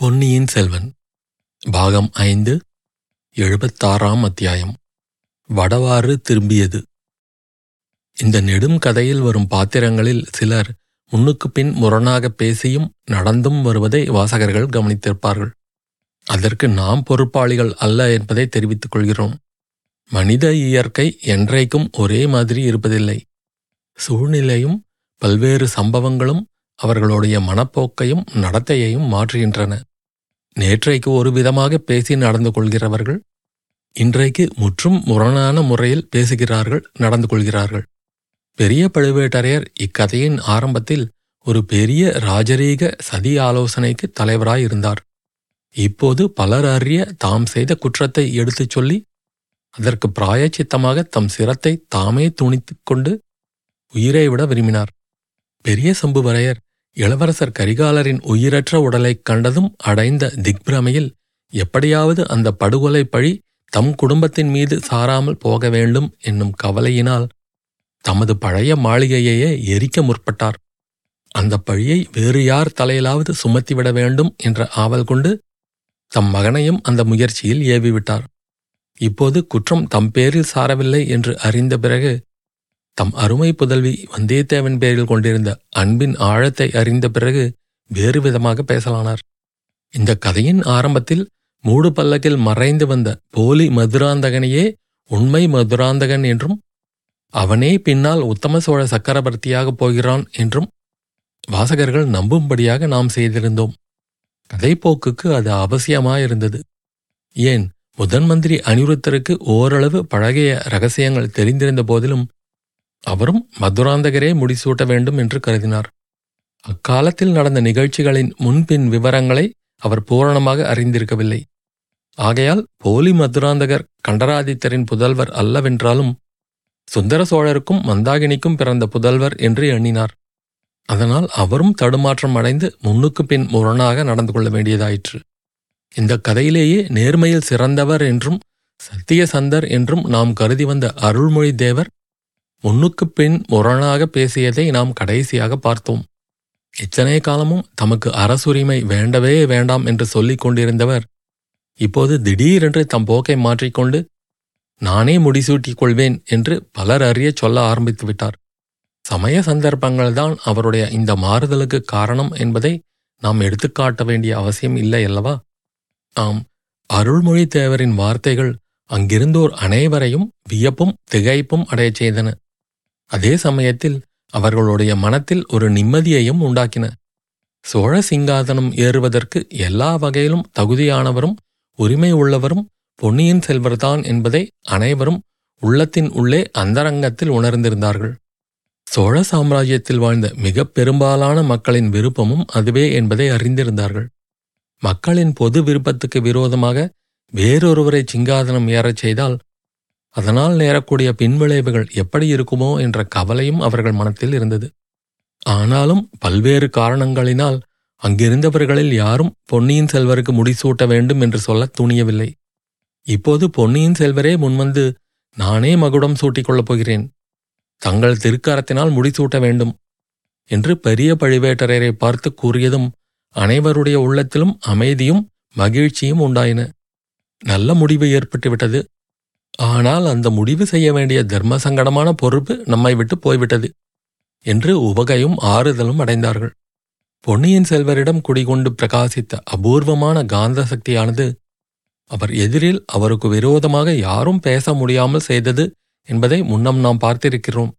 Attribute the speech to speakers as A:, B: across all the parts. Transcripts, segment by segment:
A: பொன்னியின் செல்வன் பாகம் ஐந்து எழுபத்தாறாம் அத்தியாயம். வடவாறு திரும்பியது. இந்த நெடும் கதையில் வரும் பாத்திரங்களில் சிலர் முன்னுக்குப் பின் முரணாக பேசியும் நடந்தும் வருவதை வாசகர்கள் கவனித்திருப்பார்கள். அதற்கு நாம் பொறுப்பாளிகள் அல்ல என்பதை தெரிவித்துக் கொள்கிறோம். மனித இயற்கை என்றைக்கும் ஒரே மாதிரி இருப்பதில்லை. சூழ்நிலையும் பல்வேறு சம்பவங்களும் அவர்களுடைய மனப்போக்கையும் நடத்தையையும் மாற்றுகின்றன. நேற்றைக்கு ஒரு விதமாக பேசி நடந்து கொள்கிறவர்கள் இன்றைக்கு முற்றும் முரணான முறையில் பேசுகிறார்கள் நடந்து கொள்கிறார்கள். பெரிய பழுவேட்டரையர் இக்கதையின் ஆரம்பத்தில் ஒரு பெரிய ராஜரீக சதி ஆலோசனைக்கு தலைவராயிருந்தார் இப்போது பலர் அறிய தாம் செய்த குற்றத்தை எடுத்துச் சொல்லி அதற்கு பிராயச்சித்தமாக தம் சிரத்தை தாமே துணித்துக் கொண்டு உயிரை விட விரும்பினார். பெரிய சம்புவரையர் இளவரசர் கரிகாலரின் உயிரற்ற உடலைக் கண்டதும் அடைந்த திக்பிரமையில் எப்படியாவது அந்த படுகொலை பழி தம் குடும்பத்தின் மீது சாராமல் போக வேண்டும் என்னும் கவலையினால் தமது பழைய மாளிகையையே எரிக்க முற்பட்டார். அந்த பழியை வேறு யார் தலையிலாவது சுமத்திவிட வேண்டும் என்ற ஆவல் கொண்டு தம் மகனையும் அந்த முயற்சியில் ஏவிவிட்டார். இப்போது குற்றம் தம் பேரில் சாரவில்லை என்று அறிந்த பிறகு தம் அருமை புதல்வி வந்தியத்தேவன் பேரில் கொண்டிருந்த அன்பின் ஆழத்தை அறிந்த பிறகு வேறு விதமாக பேசலானார். இந்த கதையின் ஆரம்பத்தில் மூடு பல்லக்கில் மறைந்து வந்த போலி மதுராந்தகனையே உண்மை மதுராந்தகன் என்றும் அவனே பின்னால் உத்தம சோழ சக்கரவர்த்தியாகப் போகிறான் என்றும் வாசகர்கள் நம்பும்படியாக நாம் செய்திருந்தோம். கதைப்போக்குக்கு அது அவசியமாயிருந்தது. ஏன் முதன் மந்திரி அனிருத்தருக்கு ஓரளவு பழகிய ரகசியங்கள் தெரிந்திருந்த போதிலும் அவரும் மதுராந்தகரே முடிசூட்ட வேண்டும் என்று கருதினார். அக்காலத்தில் நடந்த நிகழ்ச்சிகளின் முன்பின் விவரங்களை அவர் பூரணமாக அறிந்திருக்கவில்லை. ஆகையால் போலி மதுராந்தகர் கண்டராதித்தரின் புதல்வர் அல்லவென்றாலும் சுந்தர சோழருக்கும் மந்தாகினிக்கும் பிறந்த புதல்வர் என்று எண்ணினார். அதனால் அவரும் தடுமாற்றம் அடைந்து முன்னுக்கு பின் முரணாக நடந்து கொள்ள வேண்டியதாயிற்று. இந்த கதையிலேயே நேர்மையில் சிறந்தவர் என்றும் சத்தியசந்தர் என்றும் நாம் கருதி வந்த அருள்மொழி தேவர் முன்னுக்குப் பின் முரணாக பேசியதை நாம் கடைசியாக பார்த்தோம். இத்தனை காலமும் தமக்கு அரசுரிமை வேண்டவே வேண்டாம் என்று சொல்லிக் கொண்டிருந்தவர். இப்போது திடீரென்று தம் போக்கை மாற்றிக்கொண்டு நானே முடிசூட்டிக் கொள்வேன் என்று பலர் அறிய சொல்ல ஆரம்பித்து விட்டார். சமய சந்தர்ப்பங்கள்தான் அவருடைய இந்த மாறுதலுக்கு காரணம் என்பதை நாம் எடுத்துக்காட்ட வேண்டிய அவசியம் இல்லை அல்லவா? ஆம் அருள்மொழி தேவரின் வார்த்தைகள் அங்கிருந்தோர் அனைவரையும் வியப்பும் திகைப்பும் அடையச் செய்தன. அதே சமயத்தில் அவர்களுடைய மனத்தில் ஒரு நிம்மதியையும் உண்டாக்கின. சோழ சிங்காதனம் ஏறுவதற்கு எல்லா வகையிலும் தகுதியானவரும் உரிமை உள்ளவரும் பொன்னியின் செல்வர்தான் என்பதை அனைவரும் உள்ளத்தின் உள்ளே அந்தரங்கத்தில் உணர்ந்திருந்தார்கள். சோழ சாம்ராஜ்யத்தில் வாழ்ந்த மிக பெரும்பாலான மக்களின் விருப்பமும் அதுவே என்பதை அறிந்திருந்தார்கள். மக்களின் பொது விருப்பத்துக்கு விரோதமாக வேறொருவரை சிங்காதனம் ஏறச் செய்தால் அதனால் நேரக்கூடிய பின்விளைவுகள் எப்படி இருக்குமோ என்ற கவலையும் அவர்கள் மனத்தில் இருந்தது. ஆனாலும் பல்வேறு காரணங்களினால் அங்கிருந்தவர்களில் யாரும் பொன்னியின் செல்வருக்கு முடிசூட்ட வேண்டும் என்று சொல்ல துணியவில்லை. இப்போது பொன்னியின் செல்வரே முன்வந்து நானே மகுடம் சூட்டிக் கொள்ளப் போகிறேன். தங்கள் திருக்கரத்தினால் முடிசூட்ட வேண்டும் என்று பெரிய பழுவேட்டரையரை பார்த்து கூறியதும் அனைவருடைய உள்ளத்திலும் அமைதியும் மகிழ்ச்சியும் உண்டாயின. நல்ல முடிவு ஏற்பட்டுவிட்டது. ஆனால் அந்த முடிவு செய்ய வேண்டிய தர்ம சங்கடமான பொறுப்பு நம்மை விட்டு போய்விட்டது என்று உவகையும் ஆறுதலும் அடைந்தார்கள். பொன்னியின் செல்வரிடம் குடிகொண்டு பிரகாசித்த அபூர்வமான காந்த சக்தியானது அவர் எதிரில் அவருக்கு விரோதமாக யாரும் பேச முடியாமல் செய்தது என்பதை முன்னம் நாம் பார்த்திருக்கிறோம்.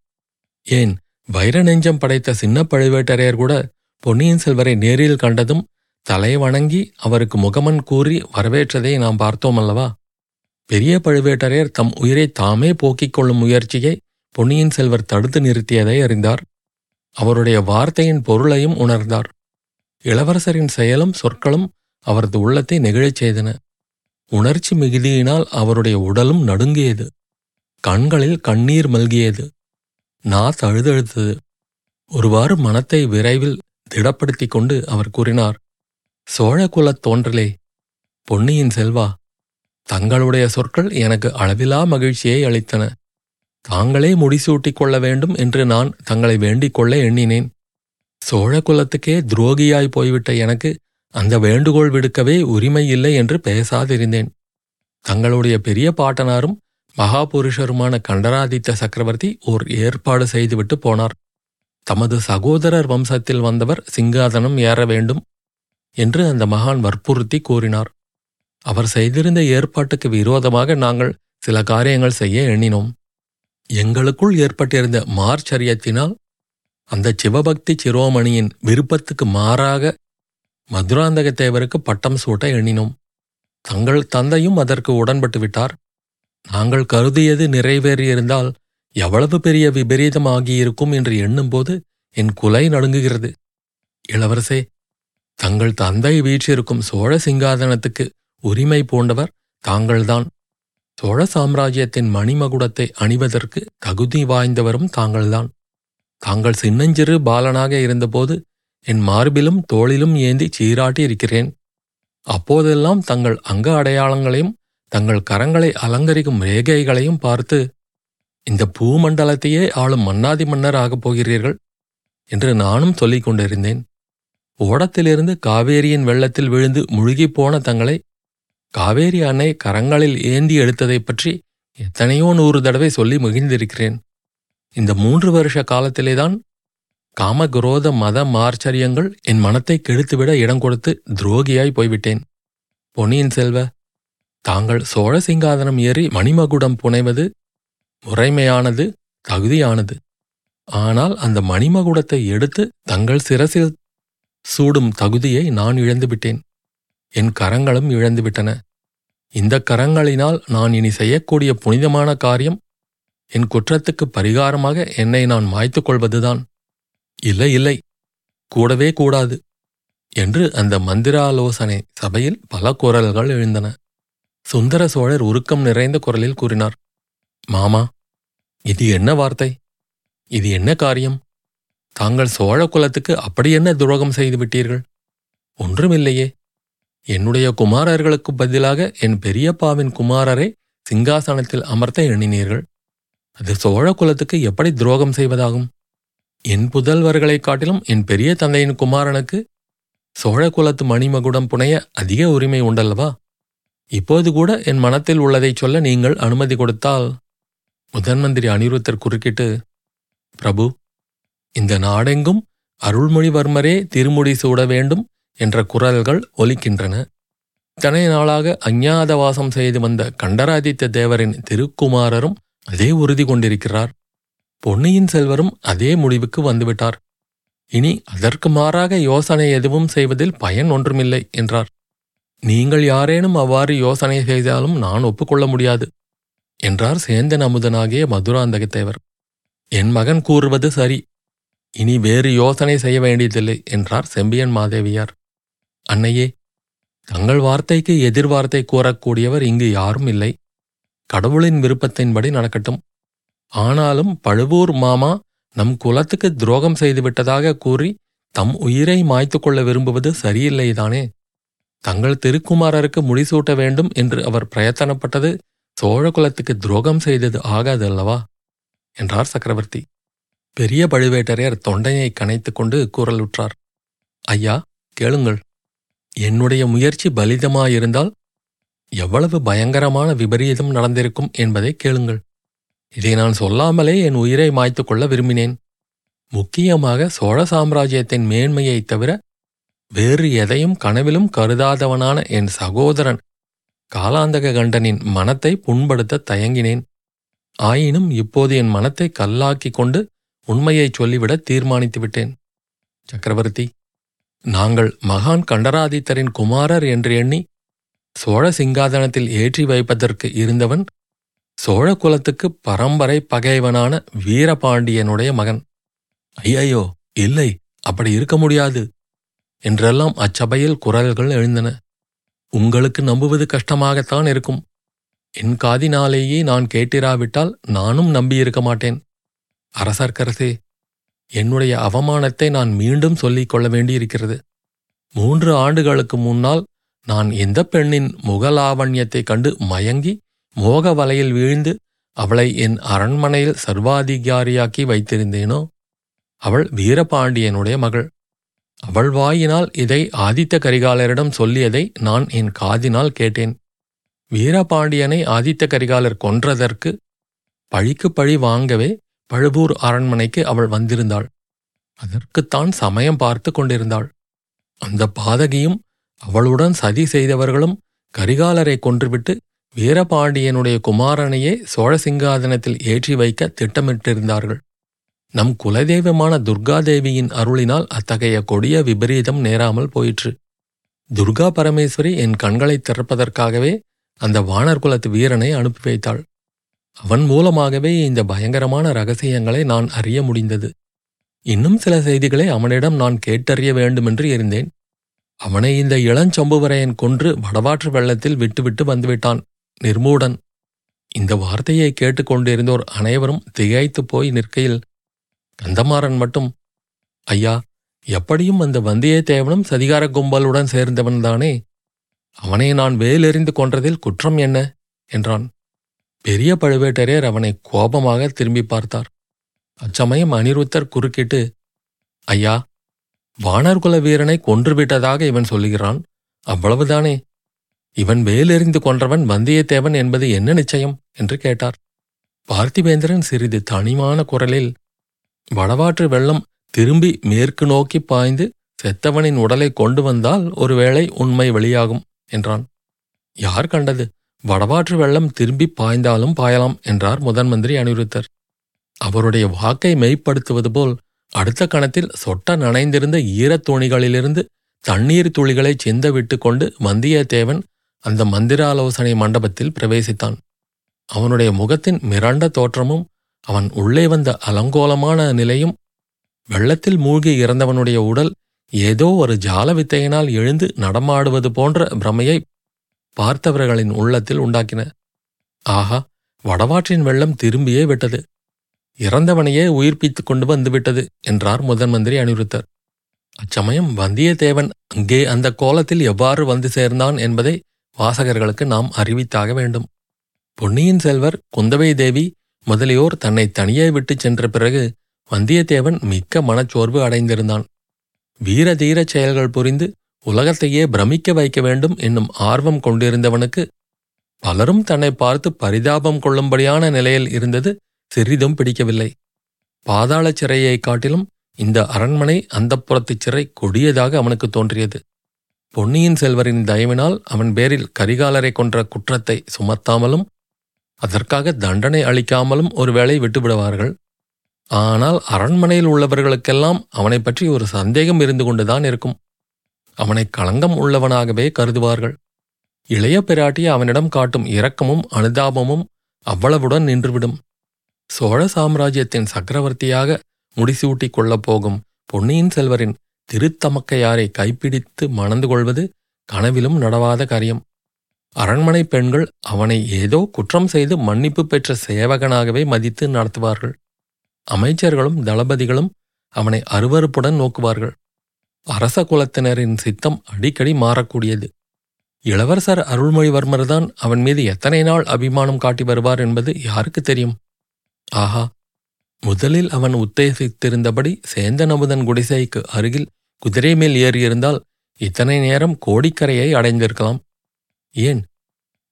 A: ஏன்? வைர நெஞ்சம் படைத்த சின்ன பழுவேட்டரையர் கூட பொன்னியின் செல்வரை நேரில் கண்டதும் தலை வணங்கி அவருக்கு முகமன் கூறி வரவேற்றதை நாம் பார்த்தோம் அல்லவா? பெரிய பழுவேட்டரையர் தம் உயிரை தாமே போக்கிக் கொள்ளும் முயற்சியை பொன்னியின் செல்வர் தடுத்து நிறுத்தியதை அறிந்தார். அவருடைய வார்த்தையின் பொருளையும் உணர்ந்தார். இளவரசரின் செயலும் சொற்களும் அவரது உள்ளத்தை நெகிழச் செய்தன. உணர்ச்சி மிகுதியினால் அவருடைய உடலும் நடுங்கியது. கண்களில் கண்ணீர் மல்கியது. நா தழுதழுத்தது ஒருவாறு மனத்தை விரைவில் திடப்படுத்திக் கொண்டு அவர் கூறினார் சோழகுலத் தோன்றலே பொன்னியின் செல்வா தங்களுடைய சொற்கள் எனக்கு அளவிலா மகிழ்ச்சியை அளித்தன. தாங்களே முடிசூட்டிக் கொள்ள வேண்டும் என்று நான் தங்களை வேண்டிக் கொள்ள எண்ணினேன். சோழ குலத்துக்கே துரோகியாய் போய்விட்ட எனக்கு அந்த வேண்டுகோள் விடுக்கவே உரிமை இல்லை என்று பேசாதிருந்தேன். தங்களுடைய பெரிய பாட்டனாரும் மகாபுருஷருமான கண்டராதித்த சக்கரவர்த்தி ஓர் ஏற்பாடு செய்துவிட்டு போனார். தமது சகோதரர் வம்சத்தில் வந்தவர் சிங்காதனம் ஏற வேண்டும் என்று அந்த மகான் வற்புறுத்தி கூறினார். அவர் செய்திருந்த ஏற்பாட்டுக்கு விரோதமாக நாங்கள் சில காரியங்கள் செய்ய எண்ணினோம். எங்களுக்குள் ஏற்பட்டிருந்த மார்ச்சரியத்தினால் அந்த சிவபக்தி சிரோமணியின் விருப்பத்துக்கு மாறாக மதுராந்தக தேவருக்கு பட்டம் சூட்ட எண்ணினோம். தங்கள் தந்தையும் அதற்கு உடன்பட்டு விட்டார். நாங்கள் கருதியது நிறைவேறியிருந்தால் எவ்வளவு பெரிய விபரீதமாகியிருக்கும் என்று எண்ணும்போது என் குலை நடுங்குகிறது. இளவரசே தங்கள் தந்தை வீற்றிருக்கும் சோழ சிங்காதனத்துக்கு உரிமை பூண்டவர் தாங்கள்தான். சோழ சாம்ராஜ்யத்தின் மணிமகுடத்தை அணிவதற்கு தகுதி வாய்ந்தவரும் தாங்கள்தான். தாங்கள் சின்னஞ்சிறு பாலனாக இருந்தபோது என் மார்பிலும் தோளிலும் ஏந்தி சீராட்டி இருக்கிறேன். அப்போதெல்லாம் தங்கள் அங்க அடையாளங்களையும் தங்கள் கரங்களை அலங்கரிக்கும் ரேகைகளையும் பார்த்து இந்த பூமண்டலத்தையே ஆளும் மன்னாதி மன்னர் ஆகப் போகிறீர்கள் என்று நானும் சொல்லிக் கொண்டிருந்தேன். ஓடத்திலிருந்து காவேரியின் வெள்ளத்தில் விழுந்து முழுகிப் போன தங்களை காவேரி அணை கரங்களில் ஏந்தி எடுத்ததைப் பற்றி எத்தனையோ நூறு தடவை சொல்லி மகிழ்ந்திருக்கிறேன். இந்த மூன்று வருஷ காலத்திலேதான் காமகுரோத மத மார்ச்சரியங்கள் என் மனத்தை கெடுத்துவிட இடம் கொடுத்து துரோகியாய் போய்விட்டேன். பொன்னியின் செல்வ தாங்கள் சோழ சிங்காதனம் ஏறி மணிமகுடம் புனைவது முறைமையானது தகுதியானது. ஆனால் அந்த மணிமகுடத்தை எடுத்து தங்கள் சிரசில் சூடும் தகுதியை நான் இழந்துவிட்டேன். என் கரங்களும் இழந்துவிட்டன. இந்த கரங்களினால் நான் இனி செய்யக்கூடிய புனிதமான காரியம் என் குற்றத்துக்கு பரிகாரமாக என்னை நான் மாய்த்துக் கொள்வதுதான். இல்லை இல்லை கூடவே கூடாது என்று அந்த மந்திராலோசனை சபையில் பல குரல்கள் எழுந்தன. சுந்தர சோழர் உருக்கம் நிறைந்த குரலில் கூறினார் மாமா இது என்ன வார்த்தை? இது என்ன காரியம்? தாங்கள் சோழ குலத்துக்கு அப்படி என்ன துரோகம் செய்து விட்டீர்கள்? ஒன்றுமில்லையே என்னுடைய குமாரர்களுக்கு பதிலாக என் பெரியப்பாவின் குமாரரை சிங்காசனத்தில் அமர்த்த எண்ணினீர்கள். அது சோழ குலத்துக்கு எப்படி துரோகம் செய்வதாகும்? என் புதல்வர்களைக் காட்டிலும் என் பெரிய தந்தையின் குமாரனுக்கு சோழ குலத்து மணிமகுடம் புனைய அதிக உரிமை உண்டல்லவா? இப்போது கூட என் மனத்தில் உள்ளதைச் சொல்ல நீங்கள் அனுமதி கொடுத்தால் முதன்மந்திரி அனிருத்தர் குறுக்கிட்டு பிரபு இந்த நாடெங்கும் அருள்மொழிவர்மரே திருமுடி சூட வேண்டும். என்ற குரல்கள் ஒலிக்கின்றன. இத்தனை நாளாக அஞ்ஞாதவாசம் செய்து வந்த கண்டராதித்த தேவரின் திருக்குமாரரும் அதே உறுதி கொண்டிருக்கிறார். பொன்னியின் செல்வரும் அதே முடிவுக்கு வந்துவிட்டார். இனி அதற்கு மாறாக யோசனை எதுவும் செய்வதில் பயன் ஒன்றுமில்லை என்றார். நீங்கள் யாரேனும் அவ்வாறு யோசனை செய்தாலும் நான் ஒப்புக்கொள்ள முடியாது என்றார் சேந்தன் அமுதனாகிய மதுராந்தகத்தேவர். என் மகன் கூறுவது சரி இனி வேறு யோசனை செய்ய வேண்டியதில்லை என்றார் செம்பியன் மாதேவியார். அன்னையே தங்கள் வார்த்தைக்கு எதிர்வார்த்தை கூறக்கூடியவர் இங்கு யாரும் இல்லை. கடவுளின் விருப்பத்தின்படி நடக்கட்டும். ஆனாலும் பழுவூர் மாமா நம் குலத்துக்கு துரோகம் செய்துவிட்டதாக கூறி தம் உயிரை மாய்த்து கொள்ள விரும்புவது சரியில்லைதானே தங்கள் திருக்குமாரருக்கு முடிசூட்ட வேண்டும் என்று அவர் பிரயத்தனப்பட்டது சோழ குலத்துக்கு துரோகம் செய்தது ஆகாதல்லவா? என்றார் சக்கரவர்த்தி. பெரிய பழுவேட்டரையர் தொண்டையை கனைத்துக் கொண்டு குரலுற்றார். ஐயா கேளுங்கள். என்னுடைய முயற்சி பலிதமாயிருந்தால் எவ்வளவு பயங்கரமான விபரீதம் நடந்திருக்கும் என்பதை கேளுங்கள். இதை நான் சொல்லாமலே என் உயிரை மாய்த்துக்கொள்ள விரும்பினேன். முக்கியமாக சோழ சாம்ராஜ்யத்தின் மேன்மையைத் தவிர வேறு எதையும் கனவிலும் கருதாதவனான என் சகோதரன் காலாந்தக கண்டனின் மனத்தை புண்படுத்த தயங்கினேன். ஆயினும் இப்போது என் மனத்தை கல்லாக்கிக் கொண்டு உண்மையைச் சொல்லிவிட தீர்மானித்து விட்டேன் சக்கரவர்த்தி நாங்கள் மகான் கண்டராதித்தரின் குமாரர் என்று எண்ணி சோழ சிங்காதனத்தில் ஏற்றி வைப்பதற்கு இருந்தவன் சோழ குலத்துக்கு பரம்பரை பகைவனான வீரபாண்டியனுடைய மகன். ஐயையோ இல்லை அப்படி இருக்க முடியாது என்றெல்லாம் அச்சபையில் குரல்கள் எழுந்தன. உங்களுக்கு நம்புவது கஷ்டமாகத்தான் இருக்கும். என் காதினாலேயே நான் கேட்டிராவிட்டால் நானும் நம்பியிருக்க மாட்டேன். அரசர்க்கரசே என்னுடைய அவமானத்தை நான் மீண்டும் சொல்லிக் கொள்ள வேண்டியிருக்கிறது. மூன்று ஆண்டுகளுக்கு முன்னால் நான் எந்த பெண்ணின் முகலாவண்யத்தைக் கண்டு மயங்கி மோக வலையில் வீழ்ந்து அவளை என் அரண்மனையில் சர்வாதிகாரியாக்கி வைத்திருந்தேனோ? அவள் வீரபாண்டியனுடைய மகள். அவள் வாயினால் இதை ஆதித்த கரிகாலரிடம் சொல்லியதை நான் என் காதினால் கேட்டேன். வீரபாண்டியனை ஆதித்த கரிகாலர் கொன்றதற்கு பழிக்கு பழி வாங்கவே பழுவூர் அரண்மனைக்கு அவள் வந்திருந்தாள். அதற்குத்தான் சமயம் பார்த்து கொண்டிருந்தாள். அந்த பாதகியும் அவளுடன் சதி செய்தவர்களும் கரிகாலரை கொன்றுவிட்டு வீரபாண்டியனுடைய குமாரனையே சோழ சிங்காதனத்தில் ஏற்றி வைக்க திட்டமிட்டிருந்தார்கள். நம் குலதெய்வமான துர்காதேவியின் அருளினால் அத்தகைய கொடிய விபரீதம் நேராமல் போயிற்று. துர்கா பரமேஸ்வரி என் கண்களை திறப்பதற்காகவே அந்த வானர் குலத்து வீரனை அனுப்பி வைத்தாள். அவன் மூலமாகவே இந்த பயங்கரமான ரகசியங்களை நான் அறிய முடிந்தது. இன்னும் சில செய்திகளை அவனிடம் நான் கேட்டறிய வேண்டுமென்று இருந்தேன். அவனை இந்த இளஞ்சம்புவரையன் கொன்று வடவாற்று வெள்ளத்தில் விட்டுவிட்டு வந்துவிட்டான். நிர்மூடன். இந்த வார்த்தையை கேட்டுக்கொண்டிருந்தோர் அனைவரும் திகைத்துப் போய் நிற்கையில் கந்தமாறன் மட்டும் ஐயா எப்படியும் அந்த வந்தியத்தேவனும் சதிகார கும்பலுடன் சேர்ந்தவன்தானே? அவனை நான் வேலெறிந்து கொன்றதில் குற்றம் என்ன? என்றான். பெரிய பழுவேட்டரையர் அவனை கோபமாக திரும்பி பார்த்தார். அச்சமயம் அனிருத்தர் குறுக்கிட்டு ஐயா வானர்குல வீரனை கொன்றுவிட்டதாக இவன் சொல்லுகிறான். அவ்வளவுதானே. இவன் வேலெறிந்து கொன்றவன் வந்தியத்தேவன் என்பது என்ன நிச்சயம்? என்று கேட்டார். பார்த்திவேந்திரன் சிறிது தனிமான குரலில் வடவாற்று வெள்ளம் திரும்பி மேற்கு நோக்கி பாய்ந்து செத்தவனின் உடலை கொண்டு வந்தால் ஒருவேளை உண்மை வெளியாகும் என்றான். யார் கண்டது? வடவாற்று வெள்ளம் திரும்பி பாய்ந்தாலும் பாயலாம் என்றார் முதன்மந்திரி அனிருத்தர். அவருடைய வாக்கை மெய்ப்படுத்துவது போல் அடுத்த கணத்தில் சொட்ட நனைந்திருந்த ஈரத் துணிகளிலிருந்து தண்ணீர் துளிகளை சிந்த விட்டு கொண்டு வந்தியத்தேவன் அந்த மந்திராலோசனை மண்டபத்தில் பிரவேசித்தான். அவனுடைய முகத்தின் மிரண்ட தோற்றமும் அவன் உள்ளே வந்த அலங்கோலமான நிலையும் வெள்ளத்தில் மூழ்கி இறந்தவனுடைய உடல் ஏதோ ஒரு ஜால வித்தையினால் எழுந்து நடமாடுவது போன்ற பிரமையை பார்த்தவர்களின் உள்ளத்தில் உண்டாக்கின. ஆஹா வடவாற்றின் வெள்ளம் திரும்பியே விட்டது. இறந்தவனையே உயிர்ப்பித்துக் கொண்டு வந்துவிட்டது என்றார் முதன் மந்திரி அனிருத்தர். அச்சமயம் வந்தியத்தேவன் அங்கே அந்த கோலத்தில் எவ்வாறு வந்து சேர்ந்தான் என்பதை வாசகர்களுக்கு நாம் அறிவித்தாக வேண்டும். பொன்னியின் செல்வர் குந்தவை தேவி முதலியோர் தன்னை தனியே விட்டுச் சென்ற பிறகு வந்தியத்தேவன் மிக்க மனச்சோர்வு அடைந்திருந்தான். வீர தீரச் செயல்கள் புரிந்து உலகத்தையே பிரமிக்க வைக்க வேண்டும் என்னும் ஆர்வம் கொண்டிருந்தவனுக்கு பலரும் தன்னை பார்த்து பரிதாபம் கொள்ளும்படியான நிலையில் இருந்தது சிறிதும் பிடிக்கவில்லை. பாதாள சிறையைக் காட்டிலும் இந்த அரண்மனை அந்தப்புறத்துச் சிறை கொடியதாக அவனுக்கு தோன்றியது. பொன்னியின் செல்வரின் தயவினால் அவன் பேரில் கரிகாலரை கொன்ற குற்றத்தை சுமத்தாமலும் அதற்காக தண்டனை அளிக்காமலும் ஒருவேளை விட்டுவிடுவார்கள். ஆனால் அரண்மனையில் உள்ளவர்களுக்கெல்லாம் அவனை பற்றி ஒரு சந்தேகம் இருந்து கொண்டுதான் இருக்கும். அவனை களங்கம் உள்ளவனாகவே கருதுவார்கள். இளைய பிராட்டி அவனிடம் காட்டும் இரக்கமும் அனுதாபமும் அவ்வளவுடன் நின்றுவிடும். சோழ சாம்ராஜ்யத்தின் சக்கரவர்த்தியாக முடிசூட்டிக் கொள்ளப் போகும் பொன்னியின் செல்வரின் திருத்தமக்கையாரை கைப்பிடித்து மணந்து கொள்வது கனவிலும் நடவாத காரியம். அரண்மனை பெண்கள் அவனை ஏதோ குற்றம் செய்து மன்னிப்பு பெற்ற சேவகனாகவே மதித்து நடத்துவார்கள். அமைச்சர்களும் தளபதிகளும் அவனை அருவறுப்புடன் நோக்குவார்கள். அரச குலத்தினரின் சித்தம் அடிக்கடி மாறக்கூடியது. இளவரசர் அருள்மொழிவர்மர்தான் அவன் மீது எத்தனை நாள் அபிமானம் காட்டி வருவார் என்பது யாருக்கு தெரியும்? ஆஹா முதலில் அவன் உத்தேசித்திருந்தபடி சேந்தனமுதன் குடிசைக்கு அருகில் குதிரை மேல் ஏறியிருந்தால் இத்தனை நேரம் கோடிக்கரையை அடைந்திருக்கலாம். ஏன்?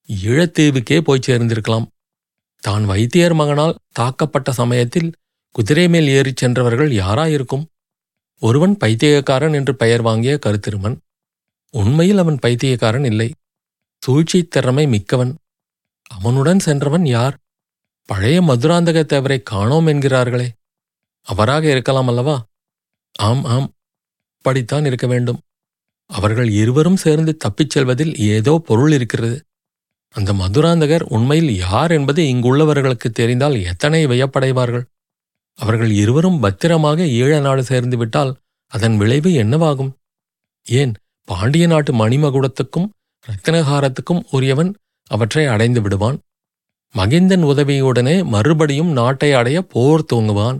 A: ஈழத்தீவுக்கே போய் சேர்ந்திருக்கலாம். தான் வைத்தியர் மகனால் தாக்கப்பட்ட சமயத்தில் குதிரை மேல் ஏறிச் சென்றவர்கள் யாராயிருக்கும்? ஒருவன் பைத்தியக்காரன் என்று பெயர் வாங்கிய கருத்திருமன். உண்மையில் அவன் பைத்தியக்காரன் இல்லை. சூழ்ச்சித் திறமை மிக்கவன். அவனுடன் சென்றவன் யார்? பழைய மதுராந்தக தேவரை காணோம் என்கிறார்களே. அவராக இருக்கலாம் அல்லவா? ஆம் ஆம். படித்தான் இருக்க வேண்டும். அவர்கள் இருவரும் சேர்ந்து தப்பிச் செல்வதில் ஏதோ பொருள் இருக்கிறது. அந்த மதுராந்தகர் உண்மையில் யார் என்பது இங்குள்ளவர்களுக்கு தெரிந்தால் எத்தனை வியப்படைவார்கள்? அவர்கள் இருவரும் பத்திரமாக ஈழ நாடு சேர்ந்துவிட்டால் அதன் விளைவு என்னவாகும்? ஏன் பாண்டிய நாட்டு மணிமகுடத்துக்கும் ரத்தனகாரத்துக்கும் உரியவன் அவற்றை அடைந்து விடுவான்? மகிந்தன் உதவியுடனே மறுபடியும் நாட்டை அடைய போர் தூங்குவான்.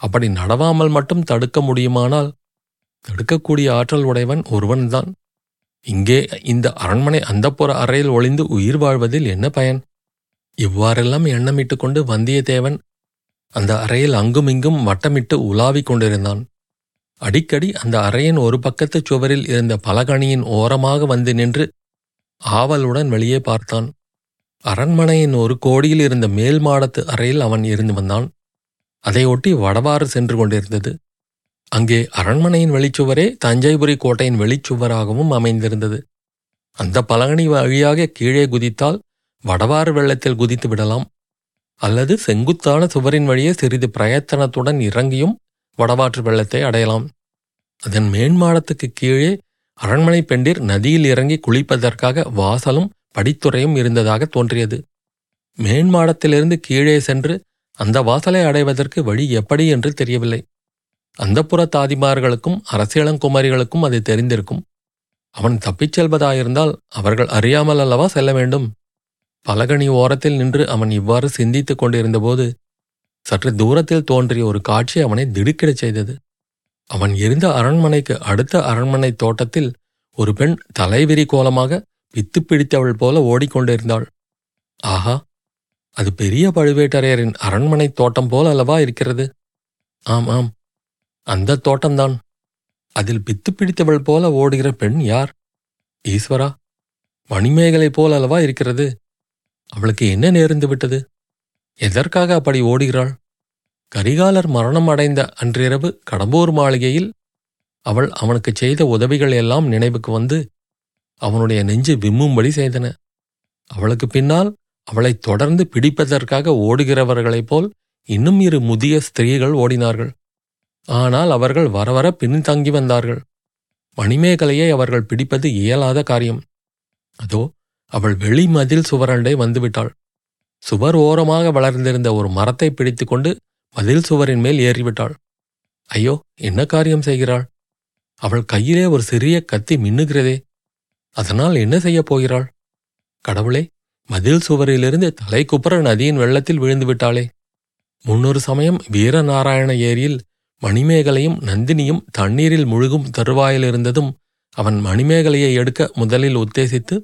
A: அப்படி நடவாமல் மட்டும் தடுக்க முடியுமானால் தடுக்கக்கூடிய ஆற்றல் உடையவன் ஒருவன்தான். இங்கே இந்த அரண்மனை அந்தப்புற அறையில் ஒளிந்து உயிர் வாழ்வதில் என்ன பயன்? இவ்வாறெல்லாம் எண்ணமிட்டு கொண்டு வந்தியத்தேவன் அந்த அறையில் அங்குமிங்கும் வட்டமிட்டு உலாவிக் கொண்டிருந்தான். அடிக்கடி அந்த அறையின் ஒரு பக்கத்து சுவரில் இருந்த பலகணியின் ஓரமாக வந்து நின்று ஆவலுடன் வெளியே பார்த்தான். அரண்மனையின் ஒரு கோடியில் இருந்த மேல் மாடத்து அறையில் அவன் இருந்து வந்தான். அதையொட்டி வடவாறு சென்று கொண்டிருந்தது. அங்கே அரண்மனையின் வெளிச்சுவரே தஞ்சைபுரி கோட்டையின் வெளிச்சுவராகவும் அமைந்திருந்தது. அந்த பலகணி வழியாக கீழே குதித்தால் வடவாறு வெள்ளத்தில் குதித்து விடலாம். அல்லது செங்குத்தான சுவரின் வழியே சிறிது பிரயத்தனத்துடன் இறங்கியும் வடவாற்று வெள்ளத்தை அடையலாம். அதன் மேன்மாடத்துக்கு கீழே அரண்மனை பெண்டிர் நதியில் இறங்கி குளிப்பதற்காக வாசலும் படித்துறையும் இருந்ததாக தோன்றியது. மேன்மாடத்திலிருந்து கீழே சென்று அந்த வாசலை அடைவதற்கு வழி எப்படி என்று தெரியவில்லை. அந்த தாதிமார்களுக்கும் அரசியலங்குமாரிகளுக்கும் அது தெரிந்திருக்கும். அவன் தப்பிச் செல்வதாயிருந்தால் அவர்கள் அறியாமல் அல்லவா செல்ல வேண்டும்? பலகணி ஓரத்தில் நின்று அவன் இவ்வாறு சிந்தித்துக் கொண்டிருந்தபோது சற்று தூரத்தில் தோன்றிய ஒரு காட்சி அவனை திடுக்கிடச் செய்தது. அவன் இருந்த அரண்மனைக்கு அடுத்த அரண்மனை தோட்டத்தில் ஒரு பெண் தலைவிரி கோலமாக வித்து பிடித்தவள் போல ஓடிக்கொண்டிருந்தாள். ஆஹா அது பெரிய பழுவேட்டரையரின் அரண்மனை தோட்டம் போல அல்லவா இருக்கிறது? ஆம் ஆம் அந்த தோட்டம்தான். அதில் பித்து பிடித்தவள் போல ஓடுகிற பெண் யார்? ஈஸ்வரா மணிமேகலை போல் அல்லவா இருக்கிறது? அவளுக்கு என்ன நேர்ந்து விட்டது? எதற்காக அப்படி ஓடுகிறாள்? கரிகாலர் மரணம் அடைந்த அன்றிரவு கடம்பூர் மாளிகையில் அவள் அவனுக்கு செய்த உதவிகள் எல்லாம் நினைவுக்கு வந்து அவனுடைய நெஞ்சு விம்மும்படி செய்தன. அவளுக்கு பின்னால் அவளை தொடர்ந்து பிடிப்பதற்காக ஓடுகிறவர்களைப் போல் இன்னும் இரு முதிய ஸ்திரீகள் ஓடினார்கள். ஆனால் அவர்கள் வர வர பின்தங்கி வந்தார்கள். மணிமேகலையை அவர்கள் பிடிப்பது இயலாத காரியம். அதோ அவள் வெளி மதில் சுவரண்டை வந்துவிட்டாள். சுவர் ஓரமாக வளர்ந்திருந்த ஒரு மரத்தை பிடித்துக்கொண்டு மதில் சுவரின் மேல் ஏறிவிட்டாள். ஐயோ என்ன காரியம் செய்கிறாள்? அவள் கையிலே ஒரு சிறிய கத்தி மின்னுகிறதே. அதனால் என்ன செய்யப் போகிறாள்? கடவுளே மதில் சுவரிலிருந்து தலைக்குப்புற நதியின் வெள்ளத்தில் விழுந்து விட்டாளே. முன்னொரு சமயம் வீரநாராயண ஏரியில் மணிமேகலையும் நந்தினியும் தண்ணீரில் முழுகும் தருவாயிலிருந்ததும் அவன் மணிமேகலையை எடுக்க முதலில் உத்தேசித்து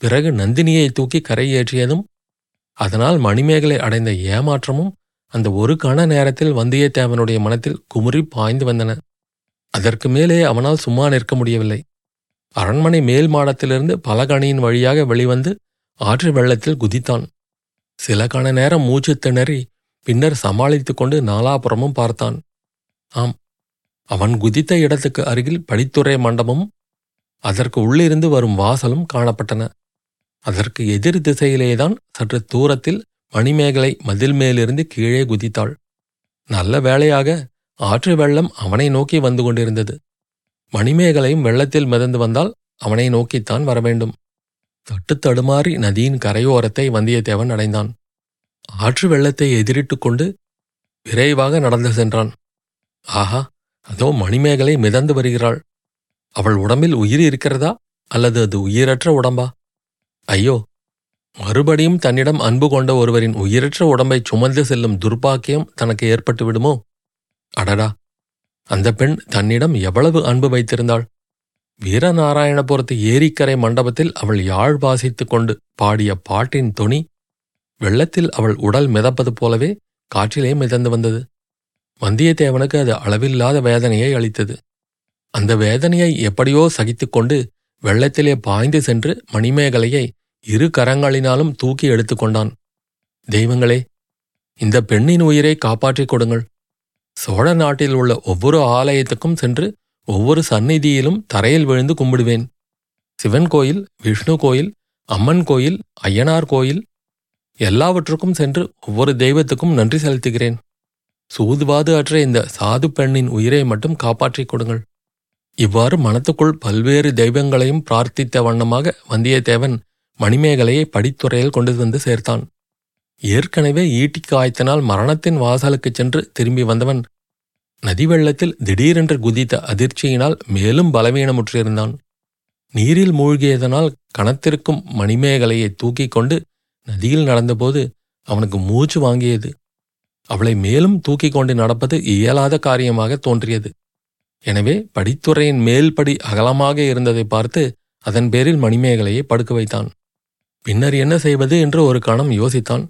A: பிறகு நந்தினியை தூக்கி கரையேற்றியதும் அதனால் மணிமேகலை அடைந்த ஏமாற்றமும் அந்த ஒரு கண நேரத்தில் வந்தியத்தேவனுடைய மனத்தில் குமுறி பாய்ந்து வந்தன. அதற்கு மேலே அவனால் சும்மா நிற்க முடியவில்லை. அரண்மனை மேல் மாடத்திலிருந்து பலகணியின் வழியாக வெளிவந்து ஆற்று வெள்ளத்தில் குதித்தான். சில கண நேரம் மூச்சு திணறி பின்னர் சமாளித்து கொண்டு நாலாபுறமும் பார்த்தான். ஆம் அவன் குதித்த இடத்துக்கு அருகில் படித்துறை மண்டபமும் அதற்கு உள்ளிருந்து வரும் வாசலும் காணப்பட்டன. அதற்கு எதிர் திசையிலேதான் சற்று தூரத்தில் மணிமேகலை மதில் மேலிருந்து கீழே குதித்தாள். நல்ல வேளையாக ஆற்று வெள்ளம் அவனை நோக்கி வந்து கொண்டிருந்தது. மணிமேகலையும் வெள்ளத்தில் மிதந்து வந்தால் அவனை நோக்கித்தான் வரவேண்டும் தட்டு தடுமாறி நதியின் கரையோரத்தை வந்தியத்தேவன் அடைந்தான். ஆற்று வெள்ளத்தை எதிரிட்டுக் கொண்டு விரைவாக நடந்து சென்றான். ஆஹா அதோ மணிமேகலை மிதந்து வருகிறாள். அவள் உடம்பில் உயிர் இருக்கிறதா அல்லது அது உயிரற்ற உடம்பா? ஐயோ மறுபடியும் தன்னிடம் அன்பு கொண்ட ஒருவரின் உயிரற்ற உடம்பை சுமந்து செல்லும் துர்ப்பாக்கியம் தனக்கு ஏற்பட்டு விடுமோ? அடடா அந்த பெண் தன்னிடம் எவ்வளவு அன்பு வைத்திருந்தாள். வீரநாராயணபுரத்து ஏரிக்கரை மண்டபத்தில் அவள் யாழ் வாசித்துக் கொண்டு பாடிய பாட்டின் தொனி வெள்ளத்தில் அவள் உடல் மிதப்பது போலவே காற்றிலே மிதந்து வந்தது. வந்தியத்தேவனுக்கு அது அளவில்லாத வேதனையை அளித்தது. அந்த வேதனையை எப்படியோ சகித்துக்கொண்டு வெள்ளத்திலே பாய்ந்து சென்று மணிமேகலையை இரு கரங்களினாலும் தூக்கி எடுத்துக்கொண்டான் தெய்வங்களே இந்த பெண்ணின் உயிரை காப்பாற்றிக் கொடுங்கள். சோழ நாட்டில் உள்ள ஒவ்வொரு ஆலயத்துக்கும் சென்று ஒவ்வொரு சந்நிதியிலும் தரையில் விழுந்து கும்பிடுவேன். சிவன் கோயில் விஷ்ணு கோயில் அம்மன் கோயில் ஐயனார் கோயில் எல்லாவற்றுக்கும் சென்று ஒவ்வொரு தெய்வத்துக்கும் நன்றி செலுத்துகிறேன். சூதுவாது அற்ற இந்த சாது பெண்ணின் உயிரை மட்டும் காப்பாற்றிக் கொடுங்கள். இவ்வாறு மனத்துக்குள் பல்வேறு தெய்வங்களையும் பிரார்த்தித்த வண்ணமாக வந்தியத்தேவன் மணிமேகலையை படித்துறையில் கொண்டு வந்து சேர்த்தான். ஏற்கனவே ஈட்டி காய்த்தனால் மரணத்தின் வாசலுக்குச் சென்று திரும்பி வந்தவன் நதி வெள்ளத்தில் திடீரென்று குதித்த அதிர்ச்சியினால் மேலும் பலவீனமுற்றிருந்தான். நீரில் மூழ்கியதனால் கணத்திற்கும் மணிமேகலையை தூக்கிக் கொண்டு நதியில் நடந்தபோது அவனுக்கு மூச்சு வாங்கியது. அவளை மேலும் தூக்கிக் கொண்டு நடப்பது இயலாத காரியமாக தோன்றியது. எனவே படித்துறையின் மேல்படி அகலமாக இருந்ததை பார்த்து அதன் பேரில் மணிமேகலையை படுக்க வைத்தான். பின்னர் என்ன செய்வது என்று ஒரு கணம் யோசித்தான்.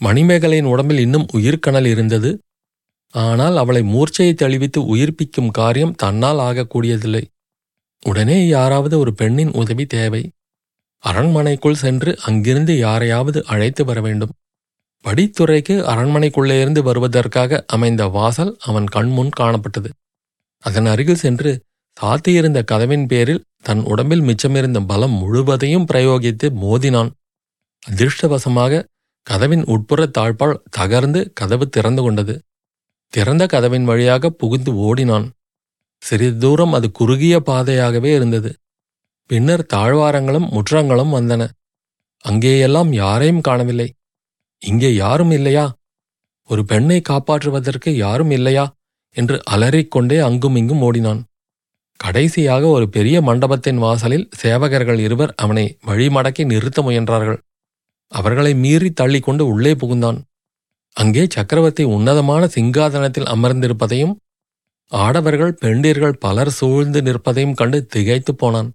A: மணிமேகலையின் உடம்பில் இன்னும் உயிர்க்கணல் இருந்தது. ஆனால் அவளை மூர்ச்சையை தெளிவித்து உயிர்ப்பிக்கும் காரியம் தன்னால் ஆகக்கூடியதில்லை. உடனே யாராவது ஒரு பெண்ணின் உதவி தேவை. அரண்மனைக்குள் சென்று அங்கிருந்து யாரையாவது அழைத்து வர வேண்டும். படித்துறைக்கு அரண்மனைக்குள்ளே இருந்து வருவதற்காக அமைந்த வாசல் அவன் கண்முன் காணப்பட்டது. அதன் அருகில் சென்று சாத்தியிருந்த கதவின் பேரில் தன் உடம்பில் மிச்சமிருந்த பலம் முழுவதையும் பிரயோகித்து மோதினான். அதிர்ஷ்டவசமாக கதவின் உட்புற தாழ்பால் தகர்ந்து கதவு திறந்து கொண்டது. திறந்த கதவின் வழியாக புகுந்து ஓடினான். சிறிது தூரம் அது குறுகிய பாதையாகவே இருந்தது. பின்னர் தாழ்வாரங்களும் முற்றங்களும் வந்தன. அங்கேயெல்லாம் யாரையும் காணவில்லை. இங்கே யாரும் இல்லையா? ஒரு பெண்ணை காப்பாற்றுவதற்கு யாரும் இல்லையா? என்று அலறிக்கொண்டே அங்குமிங்கும் ஓடினான். கடைசியாக ஒரு பெரிய மண்டபத்தின் வாசலில் சேவகர்கள் இருவர் அவனை வழிமடக்கி நிறுத்த முயன்றார்கள். அவர்களை மீறி தள்ளிக்கொண்டு உள்ளே புகுந்தான். அங்கே சக்கரவர்த்தி உன்னதமான சிங்காதனத்தில் அமர்ந்திருப்பதையும் ஆடவர்கள் பெண்டீர்கள் பலர் சூழ்ந்து நிற்பதையும் கண்டு திகைத்துப் போனான்.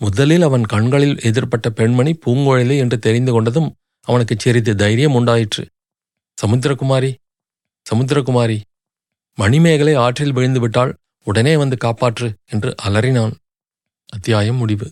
A: முதலில் அவன் கண்களில் எதிர்ப்பட்ட பெண்மணி பூங்குழலி என்று தெரிந்து கொண்டதும் அவனுக்கு சிறிது தைரியம் உண்டாயிற்று. சமுத்திரகுமாரி சமுத்திரகுமாரி மணிமேகலை ஆற்றில் விழுந்து விட்டாள். உடனே வந்து காப்பாற்று என்று அலறினான். அத்தியாயம் முடிவு.